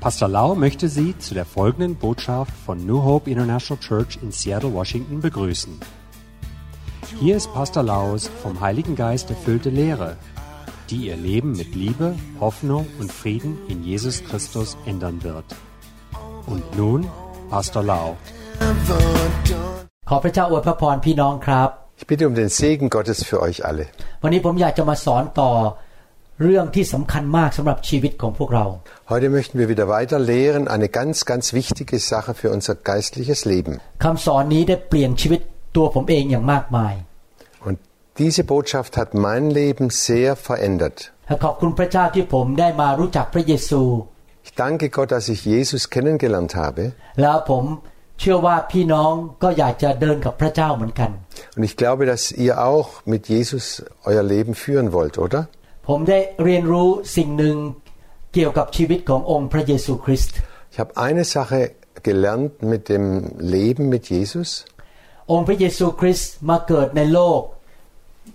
Pastor Lau möchte Sie zu der folgenden Botschaft von New Hope International Church in Seattle, Washington begrüßen. Hier ist Pastor Laus vom Heiligen Geist erfüllte Lehre, die Ihr Leben mit Liebe, Hoffnung und Frieden in Jesus Christus ändern wird. Und nun Pastor Lau. ขอพระเจ้าอวยพระพรพี่น้องครับ Ich bitte um den Segen Gottes für euch alle. วันนี้ผมอยากจะมาสอนต่อ Heute möchten wir wieder weiter lehren eine ganz ganz wichtige Sache für unser geistliches Leben. Und diese Botschaft hat mein Leben sehr verändert. Ich danke Gott dass ich Jesus kennengelernt habe. Und ich glaube dass ihr auch mit Jesus euer Leben führen wollt oder? ผมได้เรียนรู้สิ่งหนึ่งเกี่ยวกับชีวิตขององค์พระเยซูคริสต์ Ich habe eine Sache gelernt mit dem Leben mit Jesus. องค์พระเยซูคริสต์มาเกิดในโลก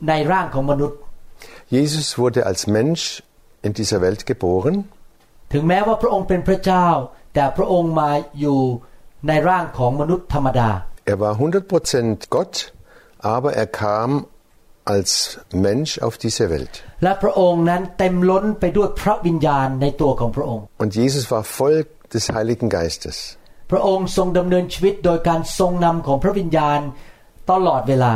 ในร่างของมนุษย์ Jesus wurde als Mensch in dieser Welt geboren. ถึงแม้ว่าพระองค์เป็นพระเจ้า แต่พระองค์มาอยู่ในร่างของมนุษย์ธรรมดา Er war 100% Gott, aber er kam als Mensch auf diese Welt. และพระองค์นั้นเต็มล้นไปด้วยพระวิญญาณในตัวของพระองค์ Und Jesus war voll des Heiligen Geistes. พระองค์ทรงดำเนินชีวิตโดยการทรงนำของพระวิญญาณตลอดเวลา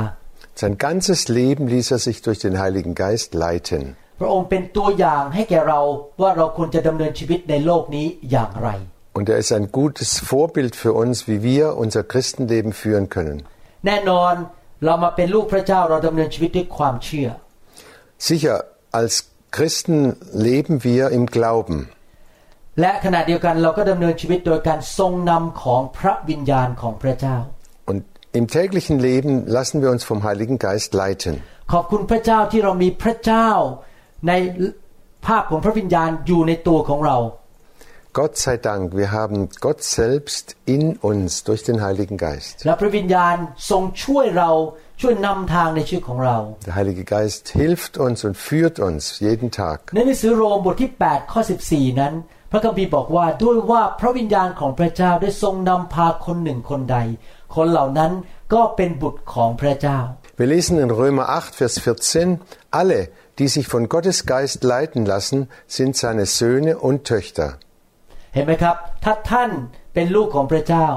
Sein ganzes Leben ließ er sich durch den Heiligen Geist leiten. พระองค์เป็นตัวอย่างให้แก่เราว่าเราควรจะดำเนินชีวิตในโลกนี้อย่างไร Und er ist ein gutes Vorbild für uns, wie wir unser Christenleben führen können. แน่นอน เรามาเป็นลูกพระเจ้าเราดำเนินชีวิตด้วยความเชื่อ Sicher, als Christen leben wir im Glauben. และขณะเดียวกันเราก็ดำเนินชีวิตโดยการทรงนำของพระวิญญาณของพระเจ้า Und im täglichen Leben lassen wir uns vom Heiligen Geist leiten. ขอบคุณพระเจ้าที่เรามีพระเจ้าในภาพของพระวิญญาณอยู่ในตัวของเรา Gott sei Dank, wir haben Gott selbst in uns durch den Heiligen Geist. และพระวิญญาณทรงช่วยเราช่วยนำทางในชีวิตของเรา Der Heilige Geist hilft uns und führt uns jeden Tag. ในหนังสือโรมบทที่ 8 ข้อ 14 นั้น พระคัมภีร์บอกว่าด้วยว่าพระวิญญาณของพระเจ้าได้ทรงนำพาคนหนึ่งคนใด คนเหล่านั้นก็เป็นบุตรของพระเจ้า Wir lesen in Römer 8, Vers 14, alle, die sich von Gottes Geist leiten lassen, sind seine Söhne und Töchter. เห็นไหมครับ ถ้าท่านเป็นลูกของพระเจ้า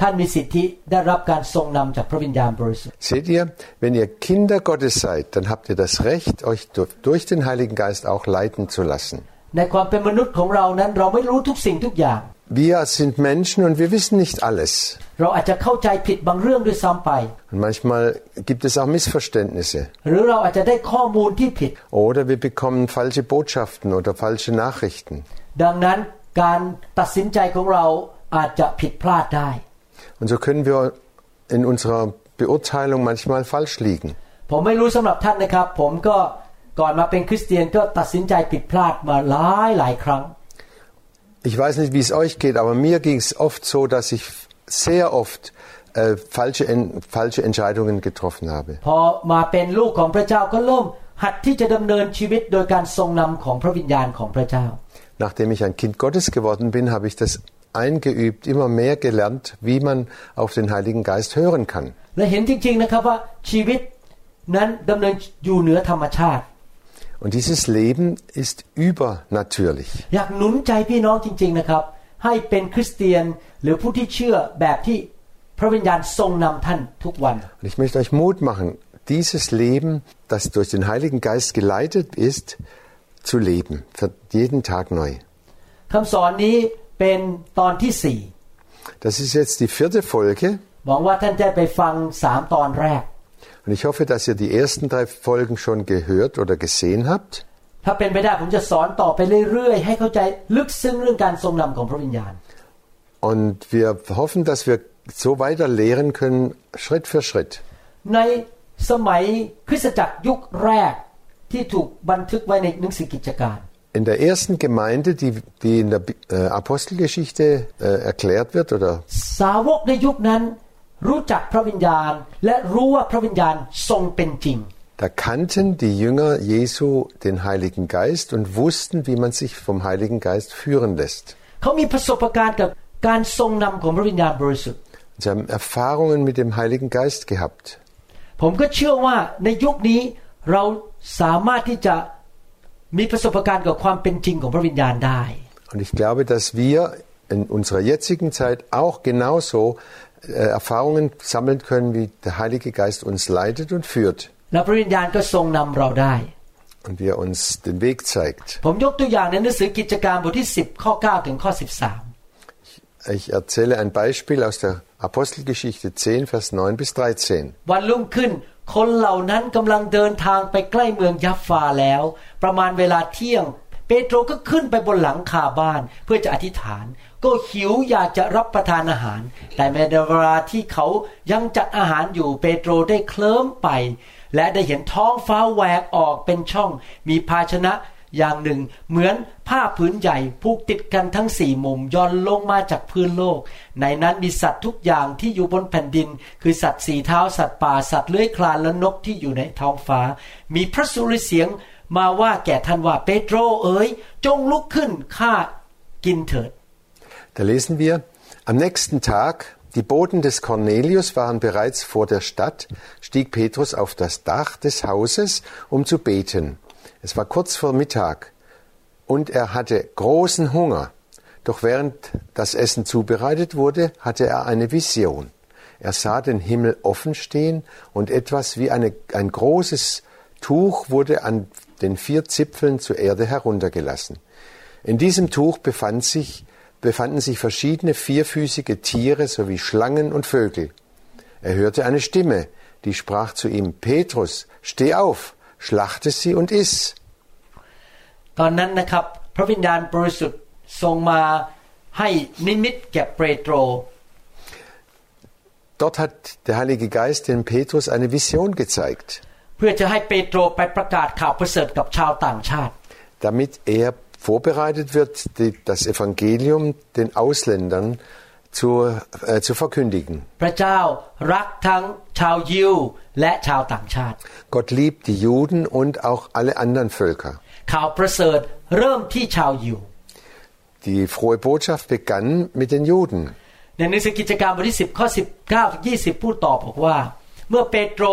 ท่านมีสิทธิได้รับการทรงนำจากพระวิญญาณบริสุทธิ์ Seht ihr, wenn ihr Kinder Gottes seid, dann habt ihr das Recht, euch durch- durch den Heiligen Geist auch leiten zu lassen. ในความเป็นมนุษย์ของเรานั้นเราไม่รู้ทุกสิ่งทุกอย่าง Wir sind Menschen und wir wissen nicht alles. เราอาจจะเข้าใจผิดบางเรื่องด้วยซ้ำไป Und manchmal gibt es auch Missverständnisse. หรือเราอาจจะได้ข้อมูลที่ผิด Oder wir bekommen falsche Botschaften oder falsche Nachrichten. ดังนั้นการตัดสินใจของเราอาจจะผิดพลาดได้ Und so können wir in unserer Beurteilung manchmal falsch liegen. ผมไม่รู้สำหรับท่านนะครับ ผมก็ก่อนมาเป็นคริสเตียนก็ตัดสินใจผิดพลาดมาหลายหลายครั้ง Ich weiß nicht, wie es euch geht, aber mir ging es oft so, dass ich sehr oft äh, falsche, en falsche Entscheidungen getroffen habe. พอมาเป็นลูกของพระเจ้าก็เริ่มหัดที่จะดำเนินชีวิตโดยการทรงนำของพระวิญญาณของพระเจ้า nachdem ich ein Kind Gottes geworden bin, habe ich das eingeübt, immer mehr gelernt, wie man auf den Heiligen Geist hören kann. Und dieses Leben ist übernatürlich. Und ich möchte euch Mut machen, dieses Leben, das durch den Heiligen Geist geleitet ist, zu leben, für jeden Tag neu. คำสอนนี้เป็นตอนที่สี่ Das ist jetzt die vierte Folge หวังว่าท่านจะไปฟังสามตอนแรก und ich hoffe, dass ihr die ersten drei Folgen schon gehört oder gesehen habt. ถ้าเป็นไปได้ผมจะสอนต่อไปเรื่อยๆ ให้เข้าใจลึกซึ้งเรื่องการทรงนำของพระวิญญาณ Und wir hoffen, dass wir so weiter lehren können, Schritt für Schritt. ในสมัยคริสตจักรยุคแรก ที่ถูกบันทึกไว้ในหนังสือกิจการ In der ersten Gemeinde, die, die in der äh, Apostelgeschichte äh, erklärt wird, oder สาวกในยุคนั้นรู้จักพระวิญญาณ และรู้ว่าพระวิญญาณทรงเป็นจริง da kannten die Jünger Jesu den Heiligen Geist und wussten, wie man sich vom Heiligen Geist führen lässt. เขามีประสบการณ์กับการทรงนำของพระวิญญาณบริสุทธิ์ Sie haben Erfahrungen mit dem Heiligen Geist gehabt. ผมก็เชื่อว่าในยุคนี้เรา สามารถที่จะมีประสบการณ์กับความเป็นจริงของพระวิญญาณได้ Und ich glaube, dass wir in unserer jetzigen Zeit auch genauso äh, Erfahrungen sammeln können, wie der Heilige Geist uns leitet und führt และพระวิญญาณก็ทรงนำเราได้ und wie er uns den Weg zeigt. ผมยกตัวอย่างในหนังสือกิจการบทที่ 10 ข้อ 9 ถึงข้อ Ich erzähle ein Beispiel aus der Apostelgeschichte 10, Vers 9 bis 13. 13 วันรุ่งขึ้น คนเหล่านั้นกำลังเดินทางไปใกล้เมืองยัฟฟาแล้ว ประมาณเวลาเที่ยง เปโตรก็ขึ้นไปบนหลังคาบ้านเพื่อจะอธิษฐาน ก็หิวอยากจะรับประทานอาหาร แต่ในเวลาที่เขายังจัดอาหารอยู่เปโตรได้เคลิ้มไป และได้เห็นท้องฟ้าแหวกออกเป็นช่อง มีภาชนะ อย่างหนึ่งเหมือนผ้าผืนใหญ่ผูกติดกันทั้งสี่มุมย่อนลงมาจากพื้นโลก ในนั้นมีสัตว์ทุกอย่างที่อยู่บนแผ่นดิน คือสัตว์สี่เท้าสัตว์ป่าสัตว์เลื้อยคลานและนกที่อยู่ในท้องฟ้า มีพระสุรเสียงมาว่าแก่ท่านว่าเปโตรเอ๋ยจงลุกขึ้นข้ากินเถิด Da lesen wir, am nächsten Tag, die Boten des Cornelius waren bereits vor der Stadt, stieg Petrus auf das Dach des Hauses, um zu beten. Es war kurz vor Mittag und er hatte großen Hunger. Doch während das Essen zubereitet wurde, hatte er eine Vision. Er sah den Himmel offen stehen und etwas wie eine, ein großes Tuch wurde an den vier Zipfeln zur Erde heruntergelassen. In diesem Tuch befand sich, befanden sich verschiedene vierfüßige Tiere sowie Schlangen und Vögel. Er hörte eine Stimme, die sprach zu ihm, Petrus, steh auf, schlachte sie und iss. ตอนนั้นนะครับ พระวิญญาณบริสุทธิ์ทรงมาให้นิมิตแก่เปโตร Dort hat der Heilige Geist dem Petrus eine Vision gezeigt, เพื่อจะให้เปโตรไปประกาศข่าวประเสริฐกับชาวต่างชาติ damit er vorbereitet wird, die, das Evangelium den Ausländern zu, äh, zu verkündigen. พระเจ้ารักทั้งชาวยิวและชาวต่างชาติ Gott liebt die Juden und auch alle anderen Völker. ข่าวประเสริฐเริ่มที่ชาวยิว Die frohe Botschaft begann mit den Juden. ในหนังสือกิจการบทที่ 10 ข้อ 19ถึง20 พูดต่อบอกว่า เมื่อเปโตร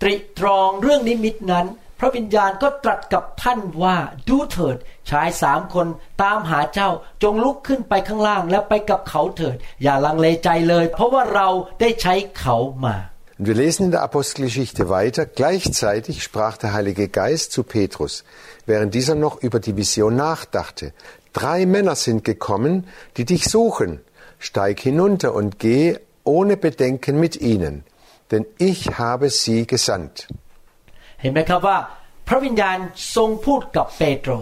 ตริตรองเรื่องนิมิตนั้น พระวิญญาณก็ตรัสกับท่านว่าดูเถิด ชายสามคนตามหาเจ้าจงลุกขึ้นไปข้างล่างและไปกับเขาเถิด อย่าลังเลใจเลย เพราะว่าเราได้ใช้เขามา Und wir lesen in der Apostelgeschichte weiter. Gleichzeitig sprach der Heilige Geist zu Petrus, während dieser noch über die Vision nachdachte. Drei Männer sind gekommen, die dich suchen. Steig hinunter und geh ohne Bedenken mit ihnen, denn ich habe sie gesandt. เห็นไหมครับว่า พระวิญญาณทรงพูดกับเปโตร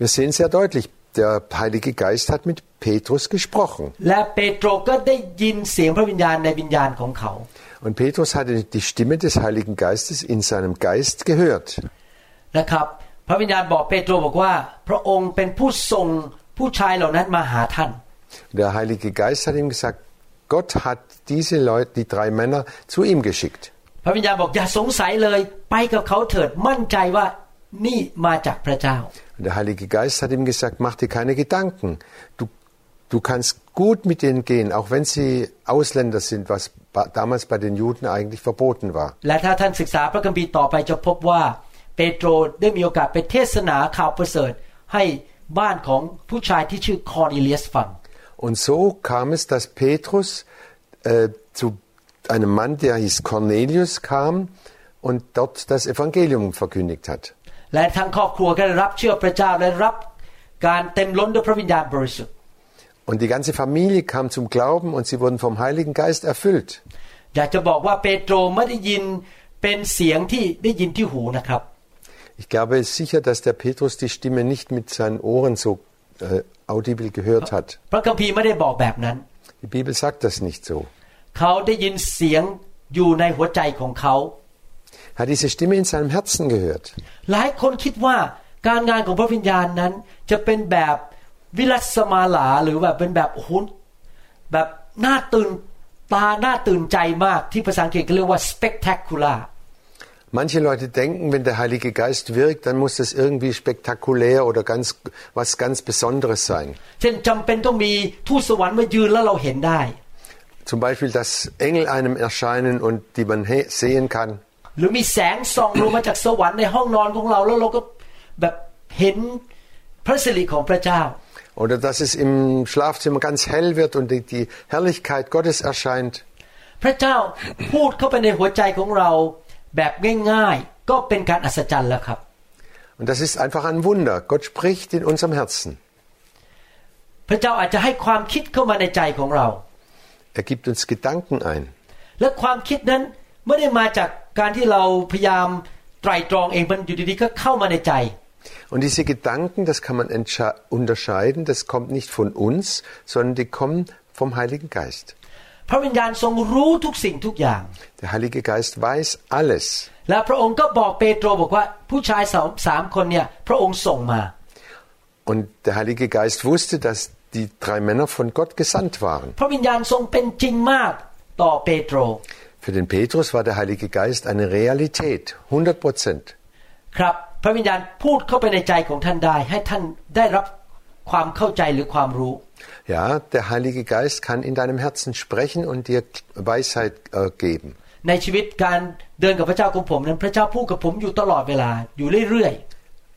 Wir sehen sehr deutlich, der Heilige Geist hat mit Petrus gesprochen. และเปโตรก็ได้ยินเสียงพระวิญญาณในวิญญาณของเขา Und Petrus hatte die Stimme des Heiligen Geistes in seinem Geist gehört. นะครับ พระวิญญาณบอกเปโตรบอกว่า พระองค์เป็นผู้ส่งผู้ชายเหล่านั้นมาหาท่าน Der Heilige Geist hat ihm gesagt, Gott hat diese Leute, die drei Männer, zu ihm geschickt. พระวิญญาณบอกอย่าสงสัยเลย ไปกับเขาเถิดมั่นใจว่านี่มาจากพระเจ้า Und der Heilige Geist hat ihm gesagt, mach dir keine Gedanken. Du, du kannst gut mit denen gehen, auch wenn sie Ausländer sind, was ba- damals bei den Juden eigentlich verboten war. และถ้าท่านศึกษาพระคัมภีร์ต่อไปจะพบว่า เปโตรได้มีโอกาสไปเทศนาข่าวประเสริฐ ให้บ้านของผู้ชายที่ชื่อคอร์เนเลียสฟัง Und so kam es, dass Petrus äh, zu einem Mann, der hieß Cornelius, kam und dort das Evangelium verkündigt hat. และทั้งครอบครัวก็ได้รับเชื่อพระเจ้าและรับการเต็มล้นด้วยพระวิญญาณบริสุทธิ์ Und die ganze Familie kam zum Glauben und sie wurden vom Heiligen Geist erfüllt. อยากจะบอกว่าเปโตรไม่ได้ยินเป็นเสียงที่ได้ยินที่หูนะครับ Ich glaube sicher, dass der Petrus die Stimme nicht mit seinen Ohren so äh, audibel gehört hat. พระคัมภีร์ไม่ได้บอกแบบนั้น Die Bibel sagt das nicht so. เขาได้ยินเสียงอยู่ในหัวใจของเขา Er hat diese Stimme in seinem Herzen gehört. หลายคนคิดว่าการงานของพระวิญญาณนั้นจะเป็นแบบวิรัสมาลาหรือแบบเป็นแบบโอ้โหแบบน่าตื่นตาน่าตื่นใจมากที่ภาษาอังกฤษก็เรียกว่า spectacular Manche Leute denken, wenn der Heilige Geist wirkt, dann muss das irgendwie spektakulär oder ganz, was ganz Besonderes sein. Zum Beispiel, dass Engel einem erscheinen und die man he- sehen kann. หรือมีแสงส่องลงมาจากสวรรค์ในห้องนอนของเราแล้วเราก็แบบเห็นพระสิริของพระเจ้า Oder dass es im Schlafzimmer ganz hell wird und die, die Herrlichkeit Gottes erscheint. พระเจ้าพูดเข้าไปในหัวใจของเราแบบง่ายๆ ก็เป็นการอัศจรรย์แล้วครับ Und das ist einfach ein Wunder. Gott spricht in unserem Herzen. พระเจ้าอาจจะให้ความคิดเข้ามาในใจของเรา Er gibt uns Gedanken ein. และความคิดนั้นไม่ได้มาจากการที่เราพยายามไตรตรองเองมันอยู่ดีๆก็เข้ามาในใจ Und diese Gedanken, das kann man entsche- unterscheiden, das kommt nicht von uns, sondern die kommen vom Heiligen Geist. พระวิญญาณทรงรู้ทุกสิ่งทุกอย่าง Der Heilige Geist weiß alles. และพระองค์ก็บอกเปโตรบอกว่าผู้ชายสามสามคนเนี่ยพระองค์ส่งมา Und der Heilige Geist wusste, dass die drei Männer von Gott gesandt waren. พระวิญญาณทรงเป็นจริงมากต่อเปโตร Für den Petrus war der Heilige Geist eine Realität, 100 Prozent. ครับ พระวิญญาณพูดเข้าไปในใจของท่านได้ ให้ท่านได้รับความเข้าใจหรือความรู้ Ja, der Heilige Geist kann in deinem Herzen sprechen und dir Weisheit äh, geben. ในชีวิตการเดินกับพระเจ้าของผมนั้นพระเจ้าพูดกับผมอยู่ตลอดเวลาอยู่เรื่อย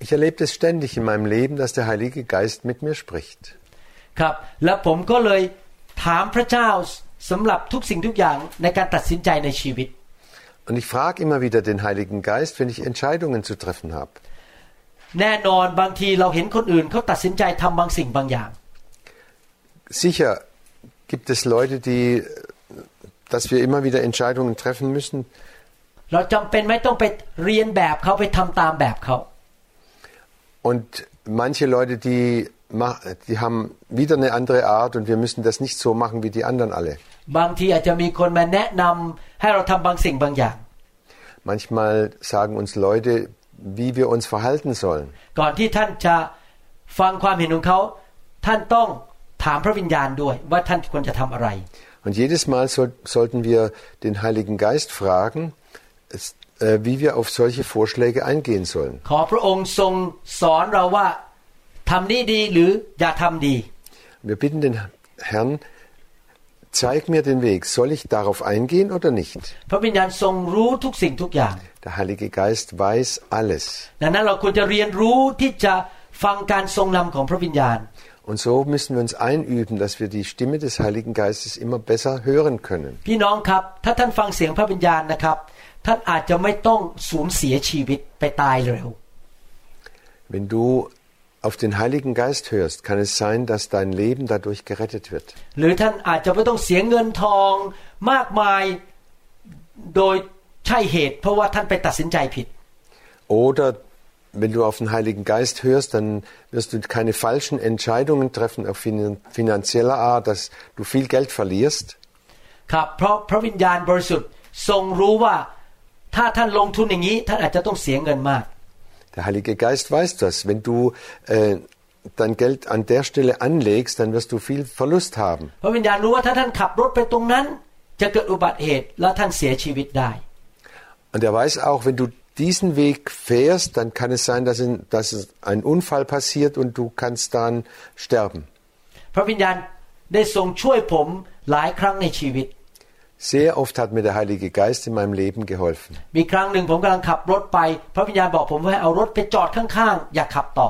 Ich erlebe es ständig in meinem Leben, dass der Heilige Geist mit mir spricht. ๆครับ และผมก็เลยถามพระเจ้าสำหรับทุกสิ่งทุกอย่างในการตัดสินใจในชีวิต Und ich frage immer wieder den Heiligen Geist, wenn ich Entscheidungen zu treffen habe. แน่นอนบางทีเราเห็นคนอื่นเขาตัดสินใจทำบางสิ่งบางอย่าง Sicher gibt es Leute, die, dass wir immer wieder Entscheidungen treffen müssen. เราจำเป็นไหม่ต้องไปเรียนแบบเขาไปทำตามแบบเขา Und manche Leute, die, mach- die haben wieder eine andere Art und wir müssen das nicht so machen wie die anderen alle. บางทีอาจจะมีคนมาแนะนำให้เราทำบางสิ่งบางอย่าง Manchmal sagen uns Leute, wie wir uns verhalten sollen. ก่อนที่ท่านจะฟังความเห็นของเขา ท่านต้องถามพระวิญญาณด้วย ว่าท่านควรจะทำอะไร Und jedes Mal soll, sollten wir den Heiligen Geist fragen, es, äh, wie wir auf solche Vorschläge eingehen sollen. ขอพระองค์ทรงสอนเราว่า ทำนี่ดีหรืออย่าทำดี Wir bitten den Herrn, zeig mir den Weg. Soll ich darauf eingehen oder nicht? พระวิญญาณทรงรู้ทุกสิ่งทุกอย่าง Der Heilige Geist weiß alles. ดังนั้นเราควรจะเรียนรู้ที่จะฟังการทรงนำของพระวิญญาณ Und so müssen wir uns einüben, dass wir die Stimme des Heiligen Geistes immer besser hören können. พี่น้องครับ ถ้าท่านฟังเสียงพระวิญญาณนะครับ ท่านอาจจะไม่ต้องสูญเสียชีวิตไปตายเร็ว Wenn du auf den Heiligen Geist hörst, kann es sein, dass dein Leben dadurch gerettet wird. หรือท่านอาจจะไม่ต้องเสียเงินทองมากมายโดยใช่เหตุ เพราะว่าท่านไปตัดสินใจผิด Oder wenn du auf den Heiligen Geist hörst, dann wirst du keine falschen Entscheidungen treffen auf finan- finanzieller Art, dass du viel Geld verlierst. ครับ เพราะพระวิญญาณบริสุทธิ์ทรงรู้ว่า ถ้าท่านลงทุนอย่างนี้ ท่านอาจจะต้องเสียเงินมาก Der Heilige Geist weiß das. Wenn du äh, dein Geld an der Stelle anlegst, dann wirst du viel Verlust haben. พระวิญญาณรู้ว่าถ้าท่านขับรถไปตรงนั้น จะเกิดอุบัติเหตุแล้วท่านเสียชีวิตได้ Und er weiß auch, wenn du diesen Weg fährst, dann kann es sein, dass, in, dass es ein Unfall passiert und du kannst dann sterben. พระวิญญาณได้ทรงช่วยผมหลายครั้งในชีวิต Sehr oft hat mir der Heilige Geist in meinem Leben geholfen. มีครั้งหนึ่งผมกำลังขับรถไป พระวิญญาณบอกผมว่าให้เอารถไปจอดข้างๆ อย่าขับต่อ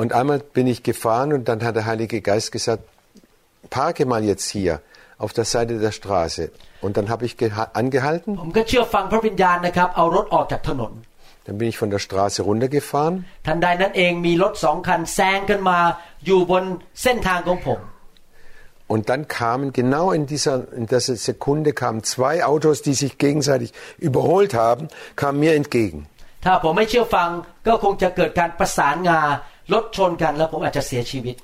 Und einmal bin ich gefahren und dann hat der Heilige Geist gesagt, parke mal jetzt hier auf der Seite der Straße. Und dann habe ich geha- angehalten, ผมก็เชื่อฟังพระวิญญาณนะครับ เอารถออกจากถนน dann bin ich von der Straße runtergefahren Und dann kamen genau in dieser, in dieser Sekunde kamen zwei Autos, die sich gegenseitig überholt haben, kamen mir entgegen.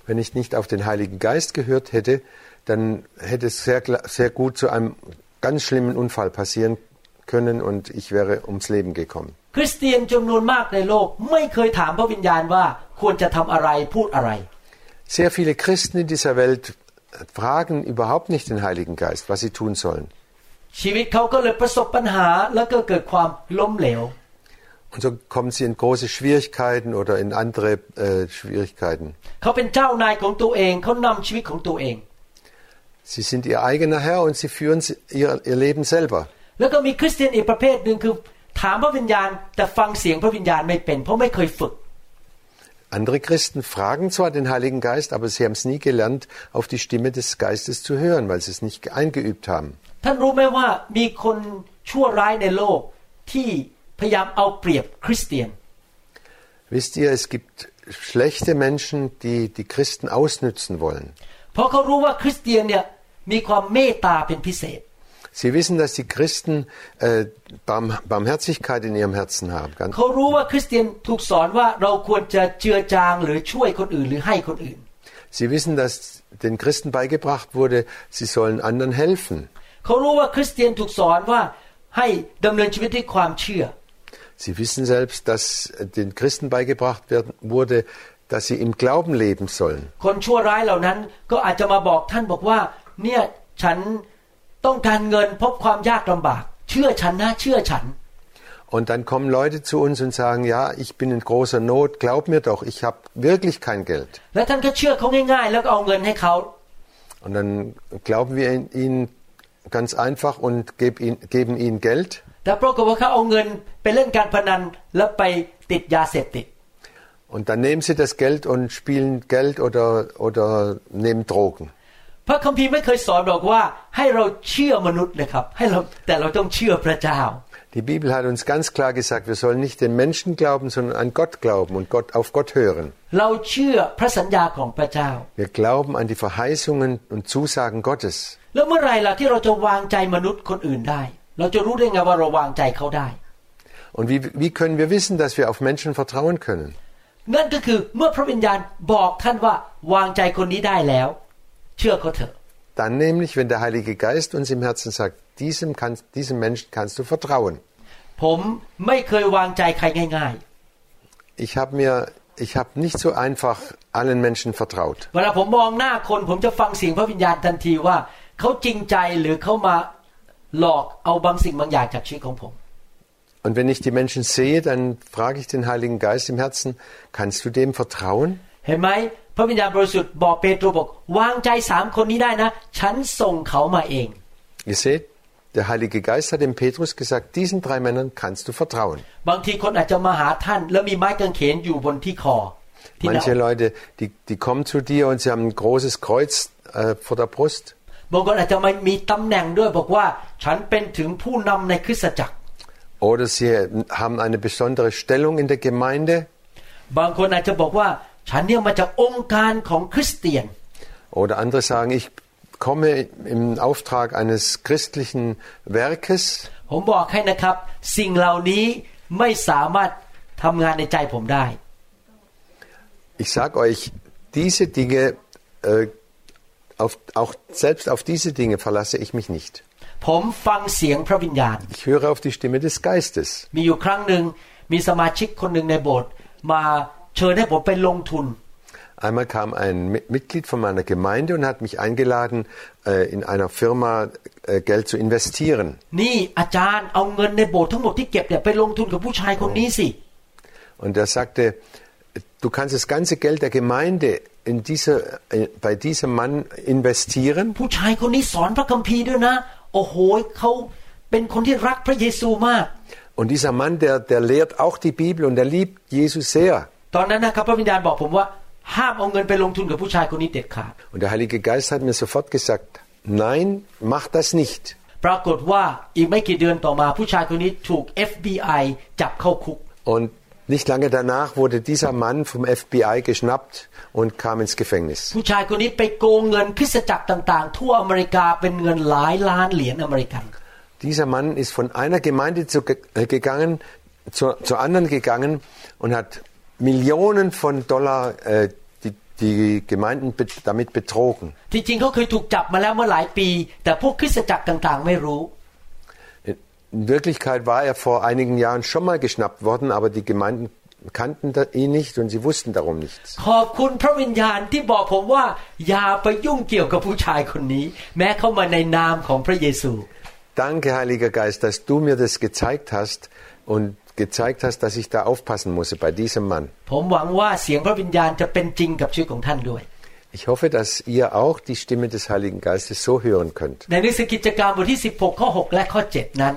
Wenn ich nicht auf den Heiligen Geist gehört hätte, dann hätte es sehr, sehr gut zu einem ganz schlimmen Unfall passieren können und ich wäre ums Leben gekommen. Sehr viele Christen in dieser Welt fragen überhaupt nicht den Heiligen Geist, was sie tun sollen. ชีวิตเขาก็เลยประสบปัญหาแล้วก็เกิดความล้มเหลว Und so kommen sie in große Schwierigkeiten oder in andere äh, Schwierigkeiten. เขาเป็นเจ้านายของตัวเองเขานำชีวิตของตัวเอง Sie sind ihr eigener Herr und sie führen sie- ihr, ihr Leben selber. แล้วก็มีคริสเตียนอีกประเภทหนึ่งคือ ถามพระวิญญาณ แต่ฟังเสียงพระวิญญาณไม่เป็น เพราะไม่เคยฝึก Andere Christen fragen zwar den Heiligen Geist, aber sie haben es nie gelernt, auf die Stimme des Geistes zu hören, weil sie es nicht eingeübt haben. ท่านรู้ไหมว่ามีคนชั่วร้ายในโลกที่พยายามเอาเปรียบคริสเตียน Wisst ihr, es gibt schlechte Menschen, die die Christen ausnützen wollen. เพราะเขารู้ว่าคริสเตียนเนี่ยมีความเมตตาเป็นพิเศษ Sie wissen, dass die Christen äh, Barm Barmherzigkeit in ihrem Herzen haben. Ganz เขารู้ว่าคริสเตียนถูกสอนว่าเราควรจะเจือจางหรือช่วยคนอื่นหรือให้คนอื่น Sie wissen, dass den Christen beigebracht wurde, sie sollen anderen helfen. เขารู้ว่าคริสเตียนถูกสอนว่าให้ดำเนินชีวิตด้วยความเชื่อ Sie wissen selbst, dass den Christen beigebracht werden, wurde, dass sie im Glauben leben sollen. คนชั่วร้ายเหล่านั้นก็อาจจะมาบอกท่านบอกว่า เนี่ยฉัน ต้องการเงินพบความยากลำบาก เชื่อฉันนะเชื่อฉัน Und dann kommen Leute zu uns und sagen, ja, ich bin in großer Not, glaub mir doch, ich habe wirklich kein Geld. และท่านก็เชื่อเขาง่าย ๆ แล้วก็เอาเงินให้เขา Und dann glauben wir in- ihnen ganz einfach und geb ihn, geben ihnen Geld. แต่ปรากฏว่าเขาเอาเงินไปเล่นการพนันแล้วไปติดยาเสพติด Und dann nehmen sie das Geld und spielen Geld oder, oder nehmen Drogen. พระคัมภีร์ไม่เคยสอนบอกว่าให้เราเชื่อมนุษย์นะครับให้เราแต่เราต้องเชื่อพระเจ้า Die Bibel hat uns ganz klar gesagt, wir sollen nicht den Menschen glauben, sondern an Gott glauben und Gott, auf Gott hören. เราเชื่อพระสัญญาของพระเจ้า Wir glauben an die Verheißungen und Zusagen Gottes. แล้วเมื่อไหรล่ะที่เราจะวางใจมนุษย์คนอื่นได้ เราจะรู้ได้ไงว่าเราวางใจเขาได้ Und wie, wie können wir wissen, dass wir auf Menschen vertrauen können? นั่นก็คือเมื่อพระวิญญาณบอกท่านว่าวางใจคนนี้ได้แล้ว เชื่อเขาเถอะ Dann nämlich, wenn der Heilige Geist uns im Herzen sagt, diesem, kannst, diesem Menschen kannst du vertrauen. ผมไม่เคยวางใจใครง่าย Ich habe mir, ich habe nicht so einfach allen Menschen vertraut. ๆ เวลาผมมองหน้าคน ผมจะฟังเสียงพระวิญญาณทันทีว่าเขาจริงใจหรือเขามาหลอกเอาบางสิ่งบางอย่างจากชีวิตของผม Und wenn ich die Menschen sehe, dann frage ich den Heiligen Geist im Herzen, kannst du dem vertrauen? เห็นไหมพระวิญญาณบริสุทธิ์บอกเปโตรบอก วางใจสามคนนี้ได้นะ ฉันส่งเขามาเอง Ihr seht, der Heilige Geist hat dem Petrus gesagt, diesen drei Männern kannst du vertrauen. บางทีคนอาจจะมาหาท่าน แล้วมีไม้กางเขนอยู่บนที่คอที่หน้า Manche Leute, die, die kommen zu dir und sie haben ein großes Kreuz äh, vor der Brust. บางคนอาจจะไม่มีตำแหน่งด้วยบอกว่า ฉันเป็นถึงผู้นำในคริสตจักร Oder sie haben eine besondere Stellung in der Gemeinde. บางคนอาจจะบอกว่า ฉันเนี่ยมาจากองค์การของคริสเตียน Oder andere sagen, ich komme im Auftrag eines christlichen Werkes. ผมบอกให้นะครับ สิ่งเหล่านี้ไม่สามารถทำงานในใจผมได้ Ich sage euch, diese Dinge, äh, auf, auch selbst auf diese Dinge verlasse ich mich nicht. ผมฟังเสียงพระวิญญาณ Ich höre auf die Stimme des Geistes. มีอยู่ครั้งหนึ่งมีสมาชิกคนหนึ่งในโบสถ์มา เชิญให้ผมไปลงทุน Einmal kam ein Mi- Mitglied von meiner Gemeinde und hat mich eingeladen, äh, in einer Firma äh, Geld zu investieren. นี่อาจารย์เอาเงินในโบสถ์ทั้งหมดที่เก็บเนี่ยไปลงทุนกับผู้ชายคนนี้สิ Und er sagte, du kannst das ganze Geld der Gemeinde in dieser, äh, bei diesem Mann investieren. ผู้ชายคนนี้สอนพระคัมภีร์ด้วยนะ โอ้โหเขาเป็นคนที่รักพระเยซูมาก Und dieser Mann, der, der lehrt auch die Bibel und er liebt Jesus sehr. ตอนนั้นนะครับพระวิญญาณบอกผมว่า ห้ามเอาเงินไปลงทุนกับผู้ชายคนนี้เด็ดขาด Und der Heilige Geist hat mir sofort gesagt, nein, mach das nicht. ปรากฏว่าอีกไม่กี่เดือนต่อมา ผู้ชายคนนี้ถูก FBI จับเข้าคุก Und nicht lange danach wurde dieser Mann vom FBI geschnappt und kam ins Gefängnis. ผู้ชายคนนี้ไปโกงเงินคริสตจักรต่างๆ ทั่วอเมริกาเป็นเงินหลายล้านเหรียญอเมริกัน Dieser Mann ist von einer Gemeinde zu, äh, gegangen, zur, zur anderen gegangen und hat Millionen von Dollar äh, die, die Gemeinden be damit betrogen. ที่จริงเขาเคยถูกจับมาแล้วเมื่อหลายปี แต่พวกคริสตจักรต่างๆ ไม่รู้ In Wirklichkeit war er vor einigen Jahren schon mal geschnappt worden, aber die Gemeinden kannten da- ihn nicht und sie wussten darum nichts. ขอบคุณพระวิญญาณที่บอกผมว่า อย่าไปยุ่งเกี่ยวกับผู้ชายคนนี้ แม้เข้ามาในนามของพระเยซู Danke, Heiliger Geist, dass du mir das gezeigt hast und gezeigt hast, dass ich da aufpassen muss bei diesem Mann. ผมหวังว่าเสียงพระวิญญาณจะเป็นจริงกับชีวิตของท่านด้วย Ich hoffe, dass ihr auch die Stimme des Heiligen Geistes so hören könnt. ในหนังสือกิจการบทที่ 16 ข้อ 6 และข้อ 7 นั้น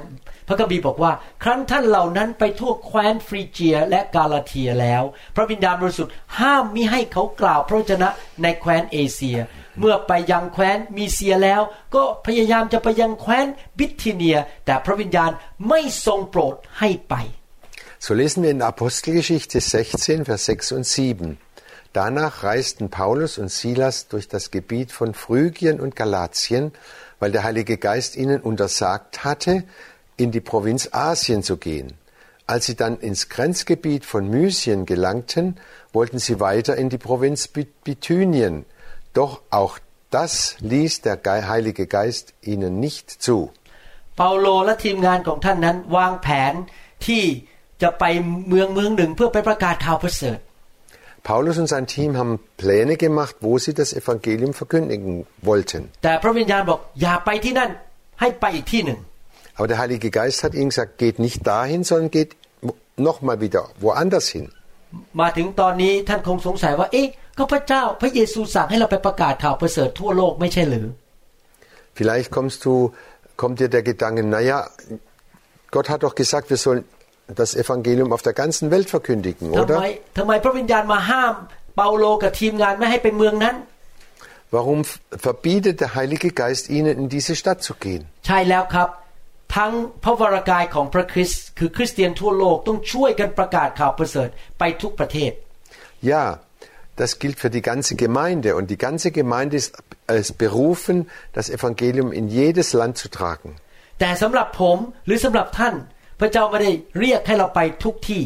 พระคัมภีร์บอกว่า ครั้นท่านเหล่านั้นไปทั่วแคว้นฟรีเจียและกาลาเทียแล้ว พระวิญญาณบริสุทธิ์ห้ามมิให้เขากล่าวพระวจนะในแคว้นเอเชีย เมื่อไปยังแคว้นมีเซียแล้ว ก็พยายามจะไปยังแคว้นบิทธิเนีย แต่พระวิญญาณไม่ทรงโปรดให้ไป So lesen wir in Apostelgeschichte 16, Vers 6 und 7. Danach reisten Paulus und Silas durch das Gebiet von Phrygien und Galatien, weil der Heilige Geist ihnen untersagt hatte, in die Provinz Asien zu gehen. Als sie dann ins Grenzgebiet von Mysien gelangten, wollten sie weiter in die Provinz Bithynien. Doch auch das ließ der Heilige Geist ihnen nicht zu. เปาโลและทีมงานของท่านนั้นวางแผนที่ จะไปเมืองเมืองหนึ่งเพื่อไปประกาศข่าวประเสริฐ Paulus und sein Team haben Pläne gemacht, wo sie das Evangelium verkündigen wollten. แต่พระวิญญาณบอกอย่าไปที่นั่นให้ไปอีกที่หนึ่ง Aber der Heilige Geist hat ihnen gesagt, geht nicht dahin, sondern geht nochmal wieder woanders hin. มาถึงตอนนี้ท่านคงสงสัยว่า เอ๊ะก็พระเจ้าพระเยซูสั่งให้เราไปประกาศข่าวประเสริฐทั่วโลกไม่ใช่หรือ Vielleicht kommst du, kommt dir der Gedanke, naja, Gott hat doch gesagt, wir sollen das Evangelium auf der ganzen Welt verkündigen, ทำไม oder? ทำไมพระวิญญาณมาห้ามเปาโลกับทีมงานไม่ให้ไปเมืองนั้น Warum f- verbietet der Heilige Geist ihnen, in diese Stadt zu gehen? ใช่แล้วครับ ทั้งพระวรากายของพระคริสต์คือคริสเตียนทั่วโลกต้องช่วยกันประกาศข่าวประเสริฐไปทุกประเทศ Ja, das gilt für die ganze Gemeinde und die ganze Gemeinde ist, ist berufen, das Evangelium in jedes Land zu tragen. แต่สำหรับผมหรือสำหรับท่าน พระเจ้าไม่ได้เรียกให้เราไปทุกที่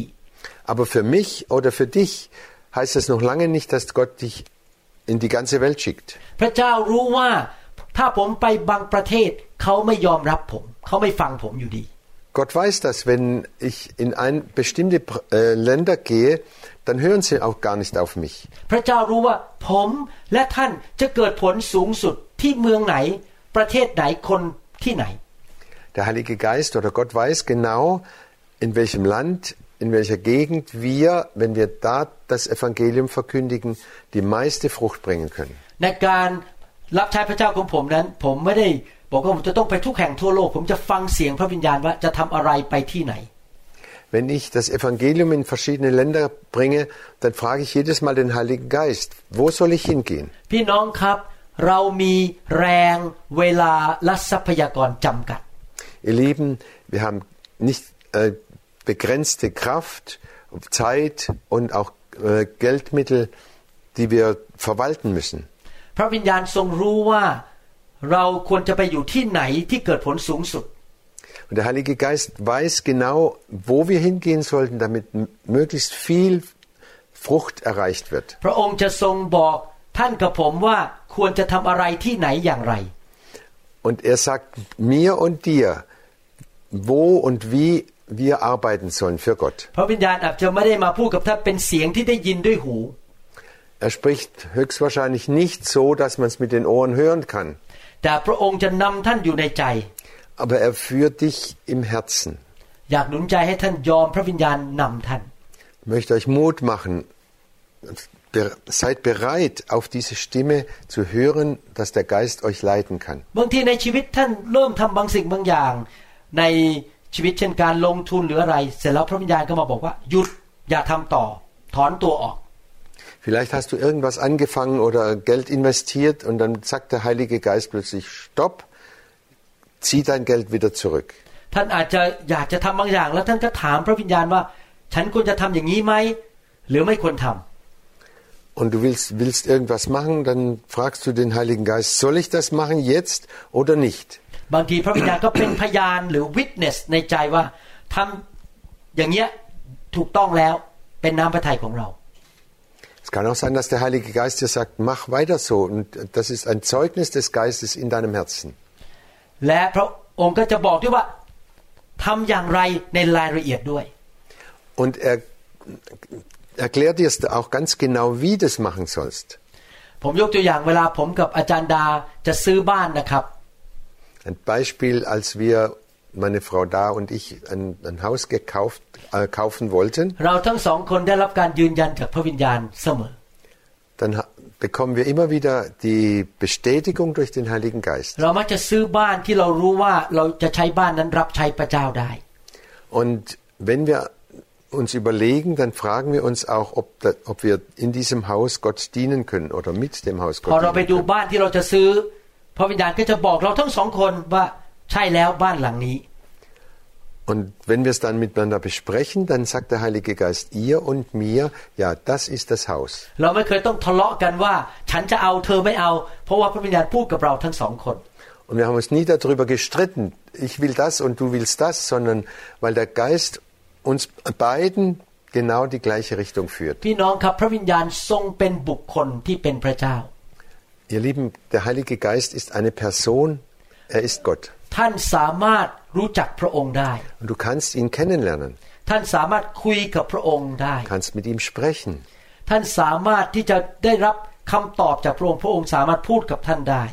Aber für mich oder für dich heißt es noch lange nicht, dass Gott dich in die ganze Welt schickt. พระเจ้ารู้ว่าถ้าผมไปบางประเทศ เขาไม่ยอมรับผม เขาไม่ฟังผมอยู่ดี Gott weiß das, wenn ich in ein bestimmte äh, Länder gehe, dann hören sie auch gar nicht auf mich. Der Heilige Geist oder Gott weiß genau, in welchem Land, in welcher Gegend wir, wenn wir da das Evangelium verkündigen, die meiste Frucht bringen können. ในการรับใช้พระเจ้าของผมนั้น ผมไม่ได้บอกว่าผมจะต้องไปทุกแห่งทั่วโลก ผมจะฟังเสียงพระวิญญาณว่าจะทำอะไรไปที่ไหน Wenn ich das Evangelium in verschiedene Länder bringe, dann frage ich jedes Mal den Heiligen Geist, wo soll ich hingehen? พี่น้องครับ เรามีแรงเวลาและทรัพยากรจำกัด Ihr Lieben, wir haben nicht äh, begrenzte Kraft, Zeit und auch äh, Geldmittel, die wir verwalten müssen. พระวิญญาณทรงรู้ว่าเราควรจะไปอยู่ที่ไหนที่เกิดผลสูงสุด Und der Heilige Geist weiß genau, wo wir hingehen sollten, damit m- möglichst viel Frucht erreicht wird. พระองค์จะทรงบอกท่านกับผมว่าควรจะทำอะไรที่ไหนอย่างไร Und er sagt mir und dir, wo und wie wir arbeiten sollen für Gott. พระวิญญาณอาจจะไม่ได้มาพูดกับท่านเป็นเสียงที่ได้ยินด้วยหู Er spricht höchstwahrscheinlich nicht so, dass man es mit den Ohren hören kann, แต่พระองค์จะนำท่านอยู่ในใจ aber er führt dich im Herzen. อยากหนุนใจให้ท่านยอมพระวิญญาณนำท่าน Ich möchte euch Mut machen. Be- Seid bereit, auf diese Stimme zu hören, dass der Geist euch leiten kann. บางทีในชีวิตท่านเริ่มทำบางสิ่งบางอย่าง ในชีวิตเช่นการลงทุนหรืออะไร เสร็จแล้วพระวิญญาณก็มาบอกว่าหยุดอย่าทำต่อ ถอนตัวออก Vielleicht hast du irgendwas angefangen oder Geld investiert und dann sagt der Heilige Geist plötzlich, stopp, zieh dein Geld wieder zurück. ท่านอาจจะอยากจะทำบางอย่าง แล้วท่านก็ถามพระวิญญาณว่า ฉันควรจะทำอย่างนี้ไหมหรือไม่ควรทำ Und du willst, willst irgendwas machen, dann fragst du den Heiligen Geist, soll ich das machen jetzt oder nicht? บางทีพระวิญญาณก็เป็นพยานหรือ witness ในใจว่าทำอย่างเงี้ยถูกต้องแล้วเป็นน้ำพระทัยของเรา Es kann auch sein, dass der Heilige Geist dir sagt, mach weiter so. Und das ist ein Zeugnis des Geistes in deinem Herzen. และพระองค์ก็จะบอกด้วยว่าทำอย่างไรในรายละเอียดด้วย Und er erklärt dir auch ganz genau, wie du es machen sollst. ผมยกตัวอย่างเวลาผมกับอาจารย์ดาจะซื้อบ้านนะครับ Ein Beispiel, als wir meine Frau da und ich ein, ein Haus gekauft, äh, kaufen wollten, dann bekommen wir immer wieder die Bestätigung durch den Heiligen Geist. Und wenn wir uns überlegen, dann fragen wir uns auch, ob, ob wir in diesem Haus Gott dienen können oder mit dem Haus Gott dienen können. บ้านที่เราจะซื้อ พระวิญญาณก็จะบอกเราทั้งสองคนว่าใช่แล้วบ้านหลังนี้ Und wenn wir es dann miteinander besprechen, dann sagt der Heilige Geist ihr und mir, ja, das ist das Haus. เราไม่เคยต้องทะเลาะกันว่า ฉันจะเอาเธอไม่เอา เพราะว่าพระวิญญาณพูดกับเราทั้งสองคน Und wir haben uns nie darüber gestritten, ich will das und du willst das, sondern weil der Geist uns beiden genau die gleiche Richtung führt. Ihr Lieben, der Heilige Geist ist eine Person, er ist Gott. ท่านสามารถรู้จักพระองค์ได้ Und du kannst ihn kennenlernen, ท่านสามารถคุยกับพระองค์ได้ kannst mit ihm sprechen. ท่านสามารถที่จะได้รับคำตอบจากพระองค์พระองค์สามารถพูดกับท่านได้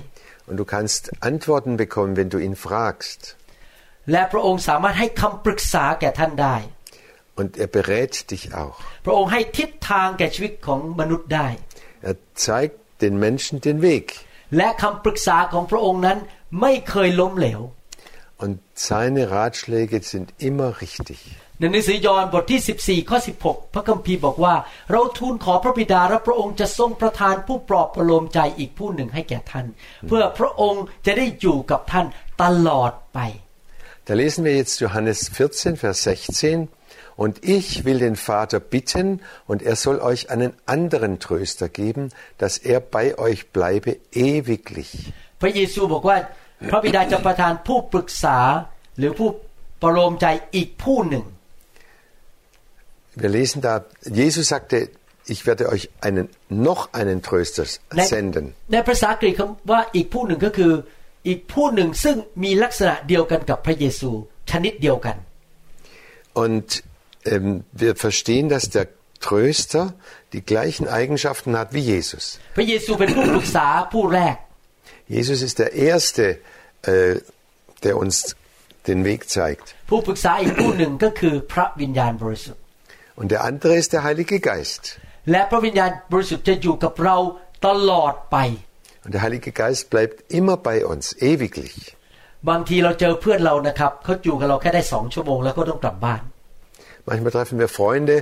Und du kannst Antworten bekommen, wenn du ihn fragst. และพระองค์สามารถให้คำปรึกษาแก่ท่านได้ Und er berät dich auch. พระองค์ให้ทิศทางแก่ชีวิตของมนุษย์ได้ Er zeigt den Menschen den Weg. และคำปรึกษาของพระองค์นั้นไม่เคยล้มเหลว Und seine Ratschläge sind immer richtig. ในหนังสือยอห์นบทที่ 14 ข้อ 16 พระคัมภีร์บอกว่า เราทูลขอพระบิดาและพระองค์จะทรงประทานผู้ปลอบประโลมใจอีกผู้หนึ่งให้แก่ท่าน เพื่อพระองค์จะได้อยู่กับท่านตลอดไป Da lesen wir jetzt Johannes 14, Vers 16. Und ich will den Vater bitten, und er soll euch einen anderen Tröster geben, dass er bei euch bleibe ewiglich. พระเยซูบอกว่า พระบิดาจะประทานผู้ปรึกษา หรือผู้ประโลมใจอีกผู้หนึ่ง Wir lesen da, Jesus sagte, ich werde euch einen, noch einen Tröster ใน senden. ในภาษาอังกฤษคำว่าอีกผู้หนึ่งก็คือ อีกผู้หนึ่งซึ่งมีลักษณะเดียวกันกับพระเยซู ชนิดเดียวกัน Und ähm, wir verstehen, dass der Tröster die gleichen Eigenschaften hat wie Jesus. พระเยซูเป็นผู้ปรึกษาผู้แรก Jesus ist der Erste, äh, der uns den Weg zeigt. ผู้ปรึกษาอีกผู้หนึ่งก็คือพระวิญญาณบริสุทธิ์ Und der andere ist der Heilige Geist. และพระวิญญาณบริสุทธิ์จะอยู่กับเราตลอดไป Und der Heilige Geist bleibt immer bei uns, ewiglich. บางทีเราเจอเพื่อนเรานะครับเขาอยู่กับเราแค่ได้สองชั่วโมงแล้วก็ต้องกลับบ้าน Manchmal treffen wir Freunde,